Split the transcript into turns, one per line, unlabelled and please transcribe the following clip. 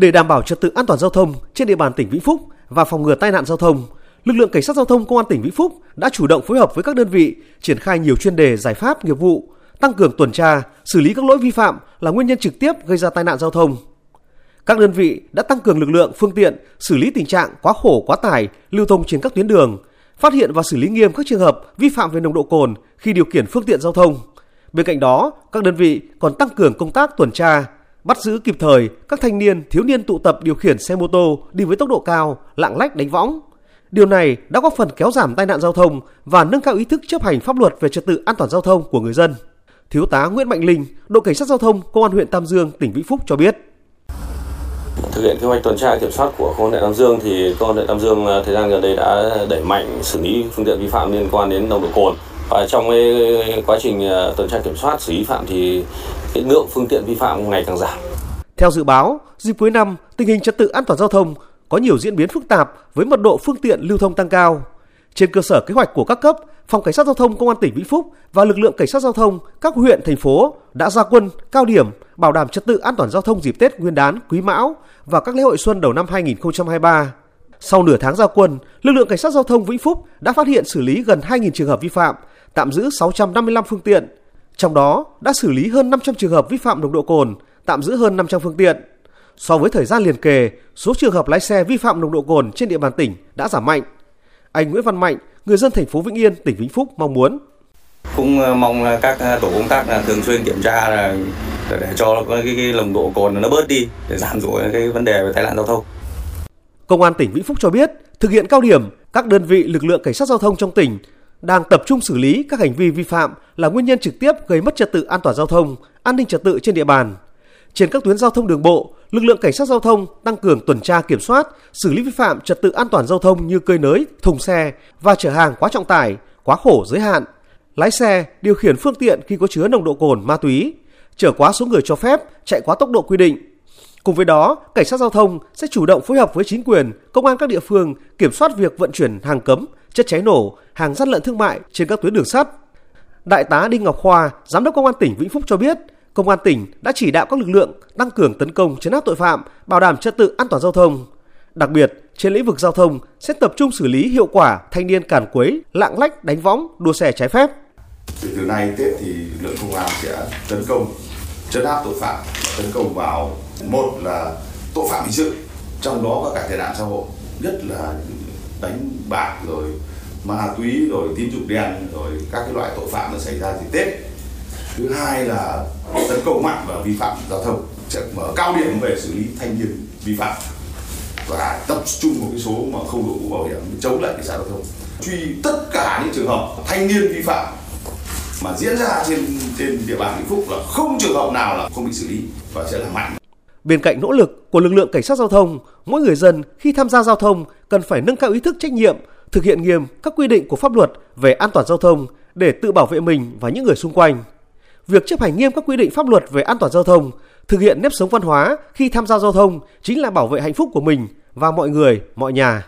Để đảm bảo trật tự an toàn giao thông trên địa bàn tỉnh Vĩnh Phúc và phòng ngừa tai nạn giao thông, lực lượng cảnh sát giao thông công an tỉnh Vĩnh Phúc đã chủ động phối hợp với các đơn vị triển khai nhiều chuyên đề giải pháp nghiệp vụ, tăng cường tuần tra, xử lý các lỗi vi phạm là nguyên nhân trực tiếp gây ra tai nạn giao thông. Các đơn vị đã tăng cường lực lượng, phương tiện, xử lý tình trạng quá khổ, quá tải lưu thông trên các tuyến đường, phát hiện và xử lý nghiêm các trường hợp vi phạm về nồng độ cồn khi điều khiển phương tiện giao thông. Bên cạnh đó, các đơn vị còn tăng cường công tác tuần tra, bắt giữ kịp thời các thanh niên, thiếu niên tụ tập điều khiển xe mô tô đi với tốc độ cao, lạng lách đánh võng. Điều này đã góp phần kéo giảm tai nạn giao thông và nâng cao ý thức chấp hành pháp luật về trật tự an toàn giao thông của người dân. Thiếu tá Nguyễn Mạnh Linh, đội cảnh sát giao thông công an huyện Tam Dương, tỉnh Vĩnh Phúc cho biết.
Thực hiện kế hoạch tuần tra kiểm soát của công an huyện Tam Dương thì công an huyện Tam Dương à, thời gian gần đây đã đẩy mạnh xử lý phương tiện vi phạm liên quan đến nồng độ cồn. Và trong cái quá trình ờ, tuần tra kiểm soát xử lý phạm thì cái lượng phương tiện vi phạm ngày càng giảm.
Theo dự báo, dịp cuối năm, tình hình trật tự an toàn giao thông có nhiều diễn biến phức tạp với mật độ phương tiện lưu thông tăng cao. Trên cơ sở kế hoạch của các cấp, Phòng Cảnh sát Giao thông Công an tỉnh Vĩnh Phúc và lực lượng Cảnh sát Giao thông các huyện, thành phố đã ra quân cao điểm bảo đảm trật tự an toàn giao thông dịp Tết Nguyên đán, Quý Mão và các lễ hội xuân đầu năm 2023. Sau nửa tháng ra quân, lực lượng Cảnh sát Giao thông Vĩnh Phúc đã phát hiện xử lý gần 2.000 trường hợp vi phạm, tạm giữ 655 phương tiện. Trong đó đã xử lý hơn 500 trường hợp vi phạm nồng độ cồn, tạm giữ hơn 500 phương tiện. So với thời gian liền kề, số trường hợp lái xe vi phạm nồng độ cồn trên địa bàn tỉnh đã giảm mạnh. Anh Nguyễn Văn Mạnh, người dân thành phố Vĩnh Yên, tỉnh Vĩnh Phúc mong muốn
cũng ờ, mong các ờ, tổ công tác là thường xuyên kiểm tra là để cho cái, cái, cái nồng độ cồn nó bớt đi để giảm thiểu cái vấn đề về tai nạn giao thông.
Công an tỉnh Vĩnh Phúc cho biết, thực hiện cao điểm, các đơn vị lực lượng cảnh sát giao thông trong tỉnh đang tập trung xử lý các hành vi vi phạm là nguyên nhân trực tiếp gây mất trật tự an toàn giao thông, an ninh trật tự trên địa bàn. Trên các tuyến giao thông đường bộ, lực lượng cảnh sát giao thông tăng cường tuần tra kiểm soát, xử lý vi phạm trật tự an toàn giao thông như cơi nới, thùng xe và chở hàng quá trọng tải, quá khổ giới hạn. Lái xe điều khiển phương tiện khi có chứa nồng độ cồn, ma túy, chở quá số người cho phép, chạy quá tốc độ quy định. Cùng với đó, cảnh sát giao thông sẽ chủ động phối hợp với chính quyền, công an các địa phương kiểm soát việc vận chuyển hàng cấm, chất cháy nổ, hàng gian lận thương mại trên các tuyến đường sắt. Đại tá Đinh Ngọc Khoa, giám đốc công an tỉnh Vĩnh Phúc cho biết, công an tỉnh đã chỉ đạo các lực lượng tăng cường tấn công chấn áp tội phạm, bảo đảm trật tự an toàn giao thông. Đặc biệt, trên lĩnh vực giao thông sẽ tập trung xử lý hiệu quả thanh niên càn quấy, lạng lách, đánh võng, đua xe trái phép.
Từ từ nay Tết thì lực lượng công an sẽ tấn công chấn áp tội phạm, tấn công vào một là tội phạm hình sự, trong đó có cả tệ nạn xã hội, nhất là đánh bạc rồi ma túy rồi tín dụng đen rồi các cái loại tội phạm nó xảy ra thì Tết thứ hai là tấn công mạnh và vi phạm giao thông, sẽ mở cao điểm về xử lý thanh niên vi phạm và tập trung một cái số mà không đội mũ bảo hiểm chống lại cái giao thông truy tất cả những trường hợp thanh niên vi phạm mà diễn ra trên trên địa bàn Vĩnh Phúc là không trường hợp nào là không bị xử lý và sẽ là mạnh.
Bên cạnh nỗ lực của lực lượng cảnh sát giao thông, mỗi người dân khi tham gia giao thông cần phải nâng cao ý thức trách nhiệm, thực hiện nghiêm các quy định của pháp luật về an toàn giao thông để tự bảo vệ mình và những người xung quanh. Việc chấp hành nghiêm các quy định pháp luật về an toàn giao thông, thực hiện nếp sống văn hóa khi tham gia giao thông chính là bảo vệ hạnh phúc của mình và mọi người, mọi nhà.